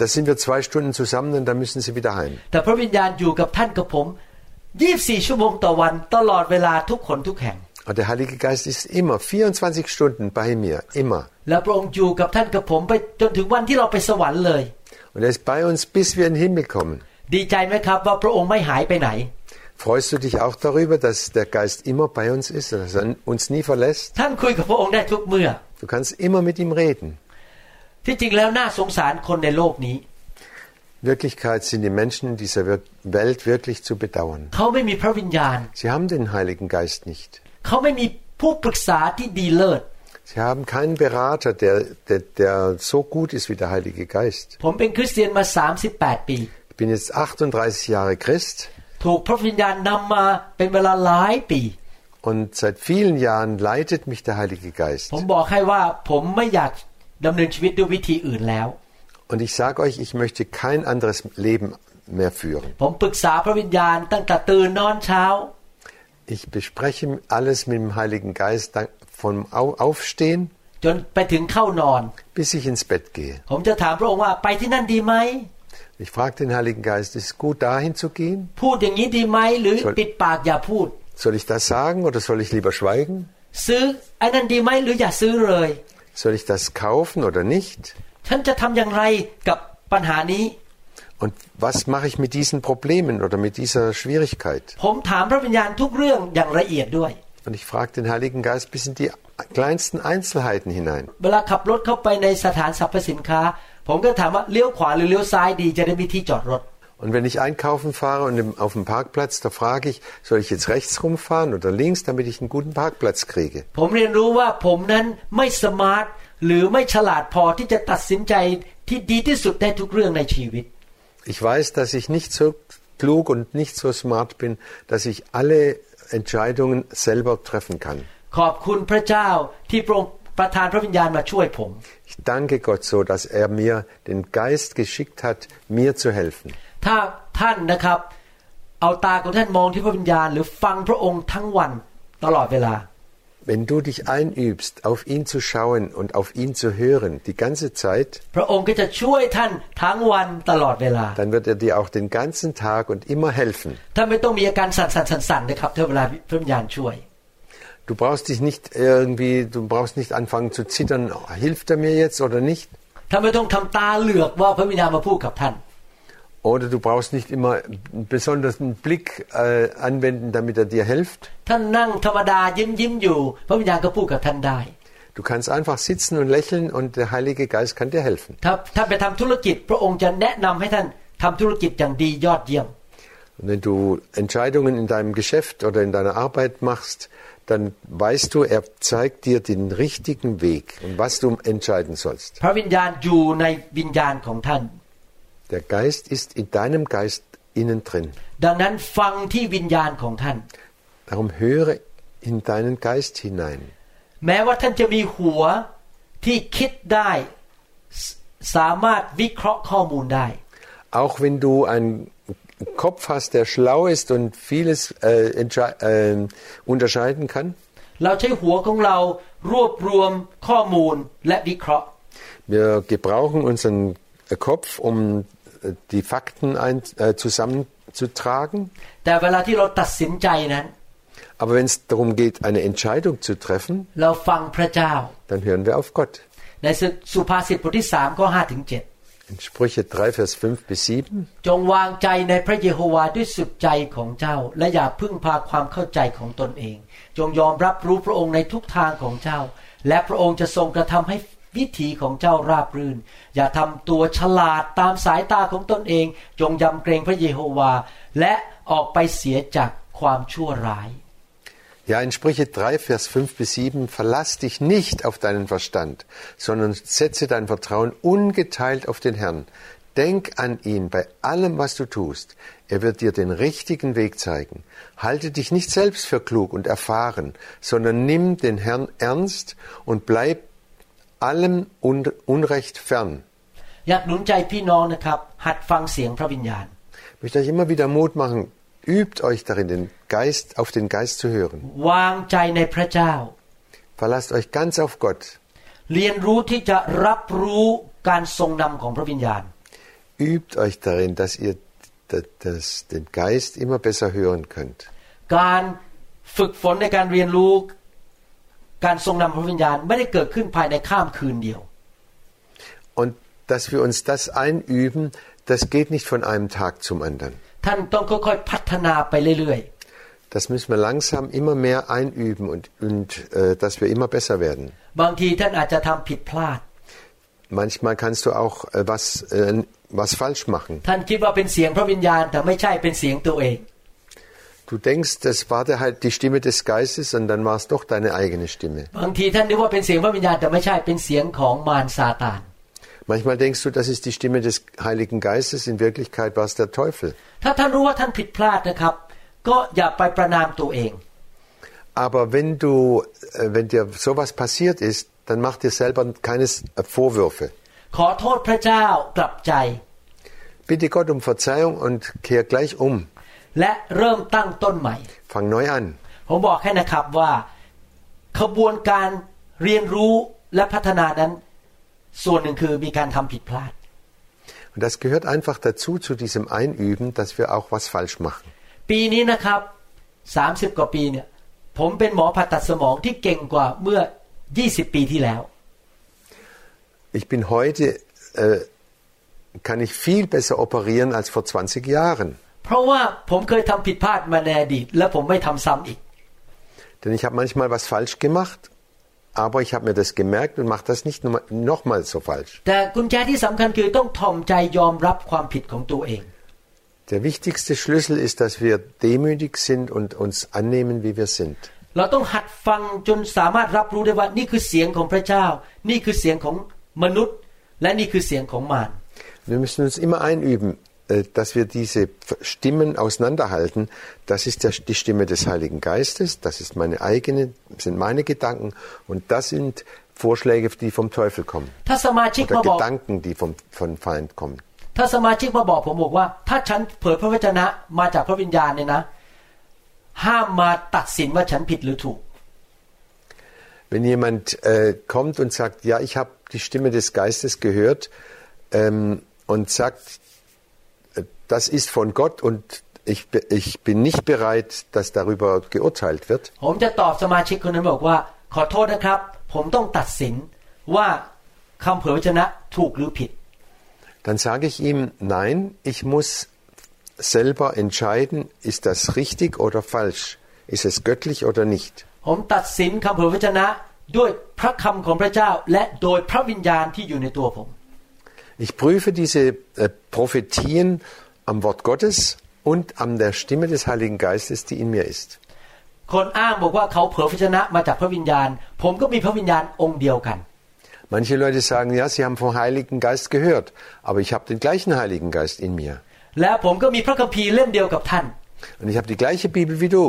da sind wir zwei Stunden zusammen und dann müssen sie wieder heim. แต่พระวิญญาณอยู่กับท่านกับผม 24 ชั่วโมงต่อวันตลอดเวลาทุกคนทุกแห่ง Und der Heilige Geist ist immer 24 Stunden bei mir, immer. และพระองค์อยู่กับท่านกับผมไปจนถึงวันที่เราไปสวรรค์เลย Und er ist bei uns, bis wir in den Himmel kommen. ดีใจไหมครับว่าพระองค์ไม่หายไปไหน Freust du dich auch darüber, dass der Geist immer bei uns ist, dass er uns nie verlässt? ท่านคุยกับพระองค์ได้ทุกเมื่อ Du kannst immer mit ihm reden. ที่จริงแล้วน่าสงสารคนในโลกนี้ In Wirklichkeit sind die Menschen in dieser Wir- Welt wirklich zu bedauern. เขาไม่มีพระวิญญาณ Sie haben den Heiligen Geist nicht. เขาไม่มีผู้ปรึกษาที่ดีเลิศ Sie haben keinen Berater, der, der, der so gut ist wie der Heilige Geist. ผมเป็นคริสเตียนมา 38 ปี Ich bin jetzt 38 Jahre Christ ถูกพระวิญญาณนำมาเป็นเวลาหลายปี und seit vielen Jahren leitet mich der Heilige Geist. ผมบอกให้ว่าผมไม่อยาก ดำเนินชีวิตด้วยวิธีอื่นแล้ว Und ich sage euch, ich möchte kein anderes Leben mehr führen. ผมปรึกษาพระวิญญาณตั้งแต่ตื่นนอนเช้า Ich bespreche alles mit dem Heiligen Geist dann vom Au- Aufstehen, จนไปถึงเข้านอน bis ich ins Bett gehe. ผมจะถามพระองค์ว่าไปที่นั่นดีไหม Ich frage den Heiligen Geist, ist es gut dahin zu gehen? พูดอย่างนี้ดีไหมหรือ ส่วน ปิดปากอย่าพูด Soll ich das sagen oder soll ich lieber schweigen? ซื้อไอ้นั่นดีไหมหรืออย่าซื้อเลย soll ich das kaufen oder nicht? Und was mache ich mit diesen Problemen oder mit dieser Schwierigkeit? Und ich frage den Heiligen Geist bis in die kleinsten Einzelheiten hinein. Und ich frage den Heiligen Geist bis in die kleinsten Einzelheiten hinein. Und wenn ich einkaufen fahre und auf dem Parkplatz, da frage ich, soll ich jetzt rechts rumfahren oder links, damit ich einen guten Parkplatz kriege? Ich weiß, dass ich nicht so klug und nicht so smart bin, dass ich alle Entscheidungen selber treffen kann. Ich danke Gott so, dass er mir den Geist geschickt hat, mir zu helfen. ถ้าท่านนะครับ เอาตาของท่านมองที่พระวิญญาณ หรือฟังพระองค์ทั้งวันตลอดเวลา Wenn du dich einübst, auf ihn zu schauen und auf ihn zu hören, die ganze Zeit, พระองค์ก็จะช่วยท่านทั้งวันตลอดเวลา dann wird er dir auch den ganzen Tag und immer helfen. ท่านไม่ต้องมีอาการสั่นสั่นสั่นสั่นนะครับถ้าเวลาพระวิญญาณช่วย Du brauchst dich nicht irgendwie, du brauchst nicht anfangen zu zittern, oh, hilft er mir jetzt oder nicht? ท่านไม่ต้องทำตาเหลือกว่าพระวิญญาณมาพูดกับท่าน oder du brauchst nicht immer einen besonderen Blick äh, anwenden, damit er dir hilft. Du kannst einfach sitzen und lächeln und der Heilige Geist kann dir helfen. Und wenn du Entscheidungen in deinem Geschäft oder in deiner Arbeit machst, dann weißt du, er zeigt dir den richtigen Weg und was du entscheiden sollst. Der Geist ist in deinem Geist innen drin. ดังนั้นฟังที่วิญญาณของท่าน Darum höre in deinen Geist hinein. แม้ว่าท่านจะมีหัวที่คิดได้สสามารถวิเคราะห์ข้อมูลได้ Auch wenn du einen Kopf hast, der schlau ist und vieles äh, entschei- äh, unterscheiden kann, เราใช้หัวของเรารวบรวมข้อมูลและวิเคราะห์ wir gebrauchen unseren äh, Kopf, um äh, die Fakten ein, äh, zusammenzutragen. แต่เวลาที่เราตัดสินใจนั้น Aber wenn es darum geht, eine Entscheidung zu treffen, เราฟังพระเจ้า dann hören wir auf Gott. ในสุภาษิตบทที่สามข้อห้าถึงเจ็ด In Sprüche 3, Vers 5 bis 7. จงวางใจในพระเยโฮวาด้วยสุดใจของเจ้า และอย่าพึ่งพาความเข้าใจของตนเอง จงยอมรับรู้พระองค์ในทุกทางของเจ้า และพระองค์จะทรงกระทำให้ วิถีของเจ้าราบรื่น อย่าทำตัวฉลาดตามสายตาของตนเอง จงยำเกรงพระเยโฮวา และออกไปเสียจากความชั่วร้าย Ja, in Sprüche 3, Vers 5 bis 7, verlass dich nicht auf deinen Verstand, sondern setze dein Vertrauen ungeteilt auf den Herrn. Denk an ihn bei allem, was du tust. Er wird dir den richtigen Weg zeigen. Halte dich nicht selbst für klug und erfahren, sondern nimm den Herrn ernst und bleib allem Un Unrecht fern. อยากหนุนใจพี่น้องนะครับ หัดฟังเสียงพระวิญญาณ Ich möchte euch immer wieder Mut machen. Übt euch darin, den Geist, auf den Geist zu hören. วางใจในพระเจ้า Verlasst euch ganz auf Gott. เรียนรู้ที่จะรับรู้การทรงนำของพระวิญญาณ Übt euch darin, dass ihr d- das, den Geist immer besser hören könnt. การฝึกฝนในการเรียนรู้ การทรงนำพระวิญญาณ ไม่ได้เกิดขึ้นภายในข้ามคืนเดียว Und dass wir uns das einüben, das geht nicht von einem Tag zum anderen. ท่านต้องค่อยๆพัฒนาไปเรื่อย Das müssen wir langsam immer mehr einüben und, und äh, dass wir immer besser werden. ๆ บางทีท่านอาจจะทำผิดพลาด Manchmal kannst du auch äh, was, äh, was falsch machen. Du denkst, das war der halt die Stimme des Geistes und dann war es doch deine eigene Stimme. Manchmal denkst du, das ist die Stimme des Heiligen Geistes, in Wirklichkeit war es der Teufel. Aber wenn, du, äh, wenn dir sowas passiert ist, dann mach dir selber keine äh, Vorwürfe. Bitte Gott um Verzeihung und kehr gleich um. และเริ่มตั้งต้นใหม่ Fang neu an. ผมบอกให้นะครับว่าขบวนการเรียนรู้และพัฒนานั้น ส่วนหนึ่งคือมีการทำผิดพลาด Und das gehört einfach dazu, zu diesem Einüben, dass wir auch was falsch machen. ปีนี้นะครับ30 กว่าปีเนี่ย ผมเป็นหมอผ่าตัดสมองที่เก่งกว่าเมื่อ 20 ปีที่แล้ว Ich bin heute, äh, kann ich viel besser operieren als vor 20 Jahren. เพราะว่าผมเคยทำผิดพลาดมาในอดีต และผมไม่ทำซ้ำอีก Denn ich habe manchmal was falsch gemacht, aber ich habe mir das gemerkt und mache das nicht nochmal so falsch. แต่กุญแจที่สำคัญคือต้องถ่อมใจยอมรับความผิดของตัวเอง Der wichtigste Schlüssel ist, dass wir demütig sind und uns annehmen, wie wir sind. เราต้องหัดฟังจนสามารถรับรู้ได้ว่านี่คือเสียงของพระเจ้า นี่คือเสียงของมนุษย์ และนี่คือเสียงของมาร Wir müssen uns immer einüben, äh, dass wir diese Stimmen auseinanderhalten. Das ist der, die Stimme des Heiligen Geistes, das ist meine eigene, sind meine Gedanken und das sind Vorschläge, die vom Teufel kommen ถ้าสมาชิก oder มาบอก Gedanken, die vom, vom Feind kommen. ถ้าสมาชิกมาบอกผมบอกว่า ถ้าฉันเผยพระวจนะมาจากพระวิญญาณเนี่ยนะ ห้ามมาตัดสินว่าฉันผิดหรือถูก Wenn jemand äh, kommt und sagt, ja, ich habe die Stimme des Geistes gehört ähm, und sagt, äh, das ist von Gott und ich, be- ich bin nicht bereit, dass darüber geurteilt wird, ผมจะตอบสมาชิกคนนั้นบอกว่า ขอโทษนะครับ ผมต้องตัดสินว่าคำเผยพระวจนะถูกหรือผิด dann sage ich ihm, nein, ich muss selber entscheiden, ist das richtig oder falsch, ist es göttlich oder nicht. ผมตัดสินคำเผยพระวจนะด้วยพระคำของพระเจ้า และโดยพระวิญญาณที่อยู่ในตัวผม Ich prüfe diese äh, Prophetien am Wort Gottes und an der Stimme des Heiligen Geistes, die in mir ist. คนอ้างบอกว่าเขาเผยพระวจนะมาจากพระวิญญาณ ผมก็มีพระวิญญาณองค์เดียวกัน Manche Leute sagen, ja, sie haben vom Heiligen Geist gehört, aber ich habe den gleichen Heiligen Geist in mir. และผมก็มีพระคัมภีร์เล่มเดียวกับท่าน Und ich habe die gleiche Bibel wie du.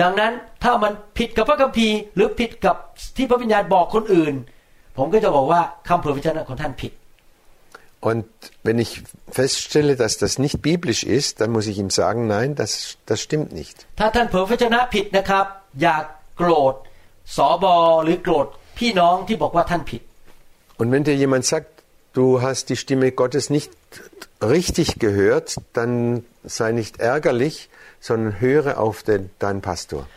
ดังนั้นถ้ามันผิดกับพระคัมภีร์ หรือผิดกับที่พระวิญญาณบอกคนอื่น ผมก็จะบอกว่าคำเผยพระวจนะของท่านผิด und wenn ich feststelle, dass das nicht biblisch ist, dann muss ich ihm sagen, nein, das, das stimmt nicht. Und wenn dir jemand sagt, du hast die Stimme Gottes nicht richtig gehört, dann sei nicht ärgerlich, sondern höre auf den, deinen Pastor.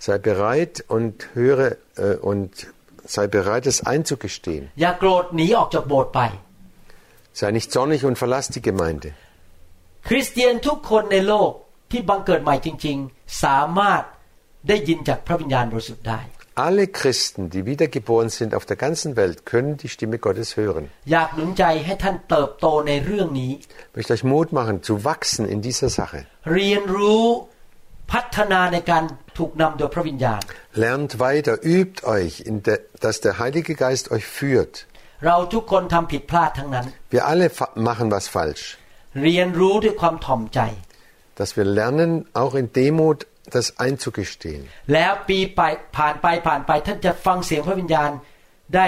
Sei bereit und höre äh, und sei bereit, es einzugestehen. อย่าโกรธหนีออกจากโบสถ์ไป Sei nicht zornig und verlass die Gemeinde. คริสเตียนทุกคนในโลกที่บังเกิดใหม่จริง ๆ สามารถได้ยินจากพระวิญญาณบริสุทธิ์ได้ Alle Christen, die wiedergeboren sind auf der ganzen Welt, können die Stimme Gottes hören. อยากหนุนใจให้ท่านเติบโตในเรื่องนี้ Ich möchte euch Mut machen, zu wachsen in dieser Sache. เรียนรู้พัฒนาในการถูกนำโดยพระวิญญาณ Lernt weiter, übt euch, in der, dass der Heilige Geist euch führt. เราทุกคนทำผิดพลาดทั้งนั้น Wir alle fa- machen was falsch. เรียนรู้ด้วยความถ่อมใจ Dass wir lernen, auch in Demut das einzugestehen. แล้วปีไปผ่านไปผ่านไปท่านจะฟังเสียงพระวิญญาณได้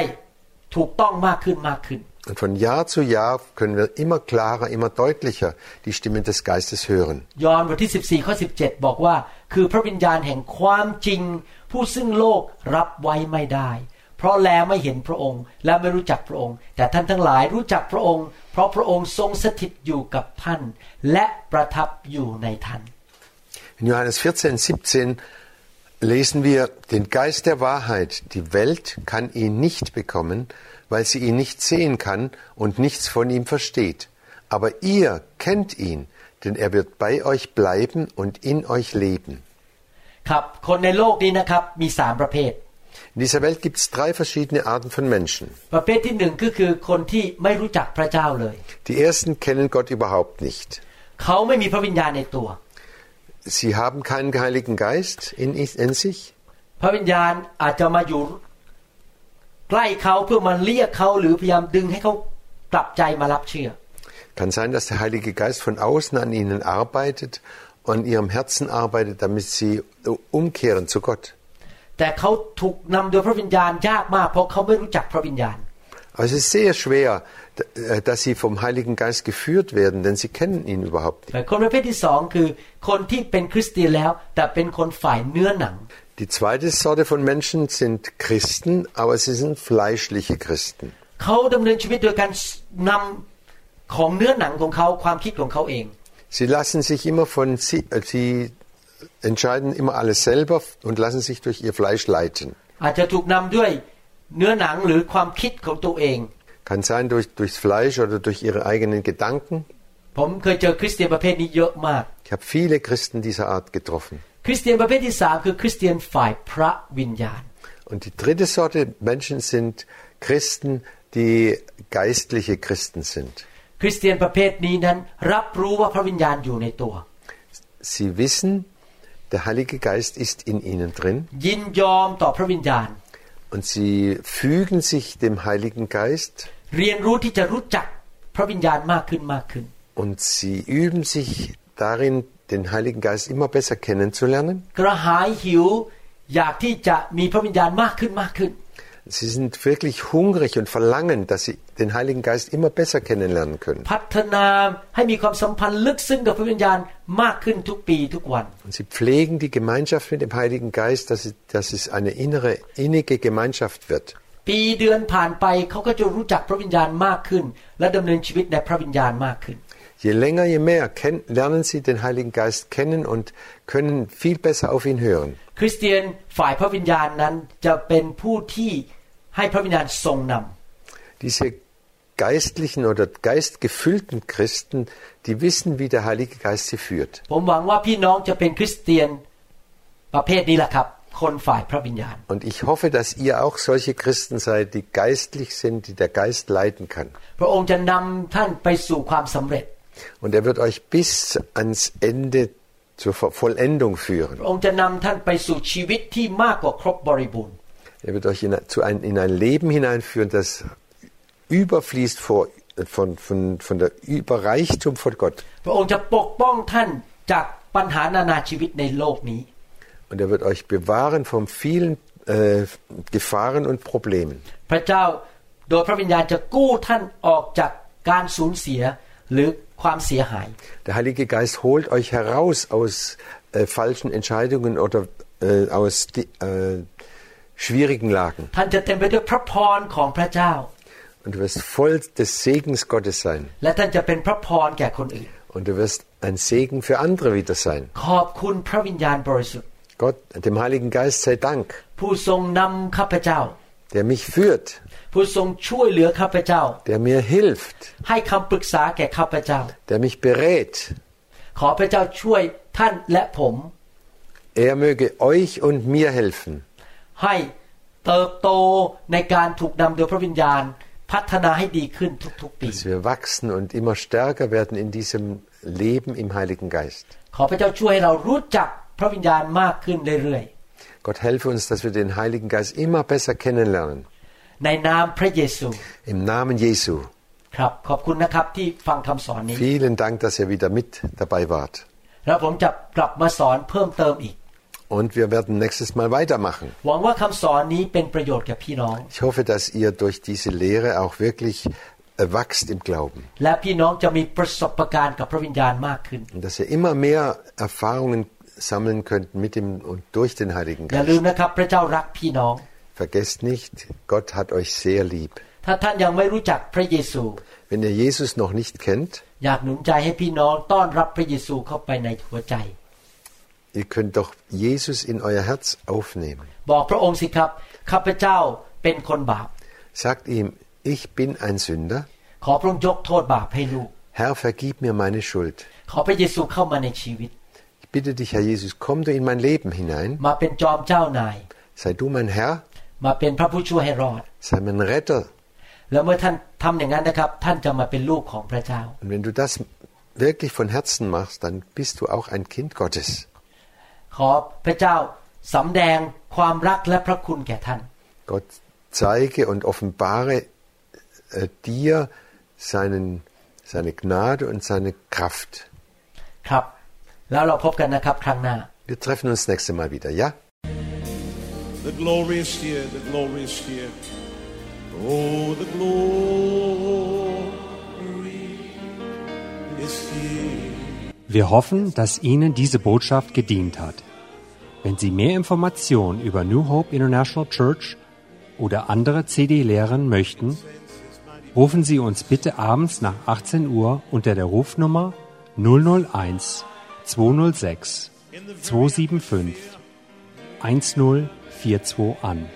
ถูกต้องมากขึ้นมากขึ้น Und von Jahr zu Jahr können wir immer klarer, immer deutlicher die Stimme des Geistes hören. ยอห์นบทที่ 14ข้อ17 บอกว่า คือพระวิญญาณแห่งความจริง ผู้ซึ่งโลกรับไว้ไม่ได้ เพราะแลไม่เห็นพระองค์ และไม่รู้จักพระองค์ แต่ท่านทั้งหลายรู้จักพระองค์ เพราะพระองค์ทรงสถิตอยู่กับท่าน และประทับอยู่ในท่าน In Johannes 14, 17 lesen wir, den Geist der Wahrheit, die Welt kann ihn nicht bekommen, weil sie ihn nicht sehen kann und nichts von ihm versteht. Aber ihr kennt ihn, denn er wird bei euch bleiben und in euch leben. ครับ คนในโลกนี้นะครับมีสามประเภท In dieser Welt gibt es drei verschiedene Arten von Menschen. ประเภทที่หนึ่งก็คือคนที่ไม่รู้จักพระเจ้าเลย Die ersten kennen Gott überhaupt nicht. เขาไม่มีพระวิญญาณในตัว Sie haben keinen Heiligen Geist in, in sich. พระวิญญาณอาจจะมาอยู่ ใกล้เขาเพื่อมาเรียกเขาหรือพยายามดึงให้เขากลับใจมารับเชื่อ Kann sein, dass der Heilige Geist von außen an ihnen arbeitet und an ihrem Herzen arbeitet, damit sie umkehren zu Gott. แต่เขาถูกนำโดยพระวิญญาณยากมาก เพราะเขาไม่รู้จักพระวิญญาณ Aber es ist sehr schwer, d- dass sie vom Heiligen Geist geführt werden, denn sie kennen ihn überhaupt nicht. แต่คนประเภทที่สองคือ คนที่เป็นคริสเตียนแล้ว แต่เป็นคนฝ่ายเนื้อหนัง Die zweite Sorte von Menschen sind Christen, aber sie sind fleischliche Christen. เขาดำเนินชีวิตโดยการนำของเนื้อหนังของเขาความคิดของเขาเอง Sie lassen sich immer von sie, äh, sie entscheiden immer alles selber und lassen sich durch ihr Fleisch leiten. อาจจะถูกนำด้วยเนื้อหนังหรือความคิดของตัวเอง Kann sein durch, durchs Fleisch oder durch ihre eigenen Gedanken. ผมเคยเจอคริสเตียนประเภทนี้เยอะมาก Ich habe viele Christen dieser Art getroffen. คริสเตียนประเภทที่สามคือคริสเตียนฝ่ายพระวิญญาณ Und die dritte Sorte Menschen sind Christen, die geistliche Christen sind. คริสเตียนประเภทนี้นั้นรับรู้ว่าพระวิญญาณอยู่ในตัว Sie wissen, der Heilige Geist ist in ihnen drin ยินยอมต่อพระวิญญาณ und sie fügen sich dem Heiligen Geist เรียนรู้ที่จะรู้จัก พระวิญญาณมากขึ้นมากขึ้น Und sie üben sich darin, den Heiligen Geist immer besser kennenzulernen. กระหายหิว อยากที่จะมีพระวิญญาณมากขึ้นมากขึ้น Sie sind wirklich hungrig und verlangen, dass sie den Heiligen Geist immer besser kennenlernen können. พัฒนาให้มีความสัมพันธ์ลึกซึ้งกับพระวิญญาณมากขึ้นทุกปีทุกวัน Und sie pflegen die Gemeinschaft mit dem Heiligen Geist, dass, sie, dass es eine innere, innige Gemeinschaft wird. ปีเดือนผ่านไปเขาก็จะรู้จักพระวิญญาณมากขึ้น และดำเนินชีวิตในพระวิญญาณมากขึ้น Je länger, je mehr kenn, lernen sie den Heiligen Geist kennen und können viel besser auf ihn hören. คริสเตียนฝ่ายพระวิญญาณนั้นจะเป็นผู้ที่ให้พระวิญญาณทรงนำ Diese geistlichen oder geistgefüllten Christen, die wissen, wie der Heilige Geist sie führt. ผมหวังว่าพี่น้องจะเป็นคริสเตียนประเภทนี้แหละครับ คนฝ่ายพระวิญญาณ Und ich hoffe, dass ihr auch solche Christen seid, die geistlich sind, die der Geist leiten kann. พระองค์จะนำท่านไปสู่ความสำเร็จ Und er wird euch bis ans Ende zur Ver- Vollendung พ führen. ระองค์จะนำท่านไปสู่ชีวิตที่มากกว่าครบบริบูรณ์ Er wird euch in, zu ein, in ein Leben hineinführen, das überfließt vor, von, von, von der Überreichtum von Gott. พระองค์จะปกป้องท่านจากปัญหานานาชีวิตในโลกนี้ Und er wird euch bewahren von vielen äh, Gefahren und Problemen. พระเจ้าโดยพระวิญญาณจะกู้ท่านออกจากการสูญเสีย หรือความเสียหาย Der Heilige Geist holt euch heraus aus äh, falschen Entscheidungen oder äh, aus di äh, schwierigen Lagen. ท่านจะเต็มไปด้วยพระพรของพระเจ้า Und du wirst voll des Segens Gottes sein. และท่านจะเป็นพระพรแก่คนอื่น Und du wirst ein Segen für andere wieder sein. ขอบคุณพระวิญญาณบริสุทธิ์ Gott, dem Heiligen Geist sei Dank, ผู้ทรงนำข้าพเจ้า der mich führt, ผู้ทรงช่วยเหลือข้าพเจ้า der mir hilft, ให้คำปรึกษาแก่ข้าพเจ้า der mich berät. ขอพระเจ้าช่วยท่านและผม Er möge euch und mir helfen, ให้เติบโตในการถูกนำโดยพระวิญญาณ พัฒนาให้ดีขึ้นทุกๆปี dass wir wachsen und immer stärker werden in diesem Leben im Heiligen Geist. ขอพระเจ้าช่วยให้เรารู้จักพระวิญญาณมากขึ้นเรื่อย Gott helfe uns, dass wir den Heiligen Geist immer besser kennenlernen. ๆ ในนามพระเยซู Im Namen Jesu. ครับ ขอบคุณนะครับที่ฟังคำสอนนี้ Vielen Dank, dass ihr wieder mit dabei wart. แล้วผมจะกลับมาสอนเพิ่มเติมอีก Und wir werden nächstes Mal weitermachen. หวังว่าคำสอนนี้เป็นประโยชน์กับพี่น้อง Ich hoffe, dass ihr durch diese Lehre auch wirklich erwachst im Glauben และพี่น้องจะมีประสบการณ์กับพระวิญญาณมากขึ้น und dass ihr immer mehr Erfahrungen sammeln könnt mit dem und durch den Heiligen อย่าลืม Geist. นะครับพระเจ้ารักพี่น้อง Vergesst nicht, Gott hat euch sehr lieb. ถ้าท่านยังไม่รู้จักพระเยซู Wenn ihr Jesus noch nicht kennt, อยากหนุนใจให้พี่น้องต้อนรับพระเยซูเข้าไปในหัวใจ ihr könnt doch Jesus in euer Herz aufnehmen. บอกพระองค์สิครับข้าพเจ้าเป็นคนบาป Sagt ihm, ich bin ein Sünder. ขอพระองค์ยกโทษบาปให้ลูก Herr, vergib mir meine Schuld. ขอพระเยซูเข้ามาในชีวิต Ich bitte dich, Herr Jesus, komm du in mein Leben hinein. มาเป็นจอมเจ้านาย Sei du mein Herr, มาเป็นพระผู้ช่วยให้รอด sei mein Retter. แล้วเมื่อท่านทำอย่างนั้นนะครับ ท่านจะมาเป็นลูกของพระเจ้า Und wenn du das wirklich von Herzen machst, dann bist du auch ein Kind Gottes. ขอพระเจ้าสำแดงความรักและพระคุณแก่ท่าน Gott zeige und offenbare äh, dir seinen, seine Gnade und seine Kraft. ครับ แล้วเราพบกันนะครับ ครั้งหน้า Wir treffen uns nächste Mal wieder, ja? The glory is here, the glory is here. Oh, the glory is here. Wir hoffen, dass Ihnen diese Botschaft gedient hat. Wenn Sie mehr Informationen über New Hope International Church oder andere CD-Lehren möchten, rufen Sie uns bitte abends nach 18 Uhr unter der Rufnummer 001 206 275 1042 an.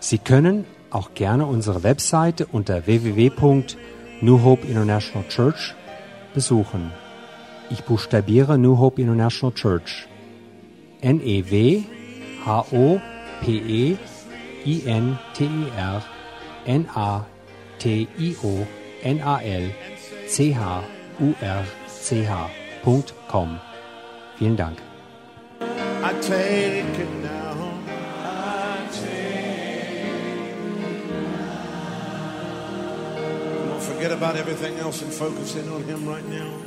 Sie können auch gerne unsere Webseite unter www.new International Church besuchen. Ich buchstabiere New Hope International Church. N-E-W-H-O-P-E-I-N-T-E-R N-A-T-I-O-N-A-L-C-H-U-R-C-H.com. Vielen Dank. Forget about everything else and focus in on Him right now.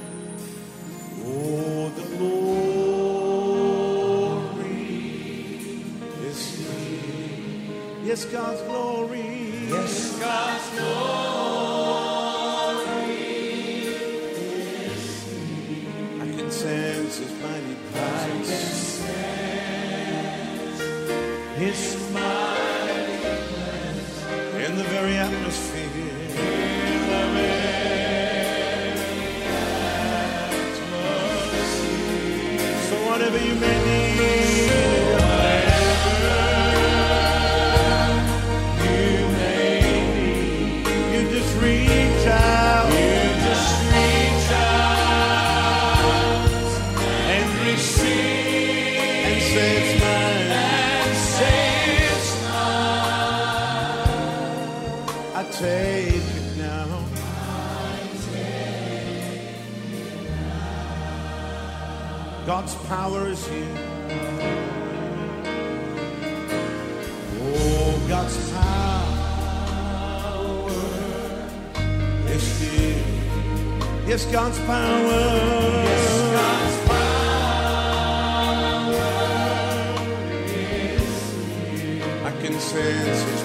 Oh, the glory is here. Yes, God's glory. Yes, God's glory. I can sense His mighty presence. His mighty So whatever God's power is here. Oh, God's power is here. Yes, God's power. Yes, God's power is here. I can sense His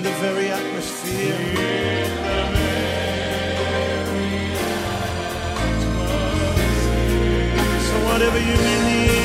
in the very atmosphere. In the very atmosphere. So whatever you need.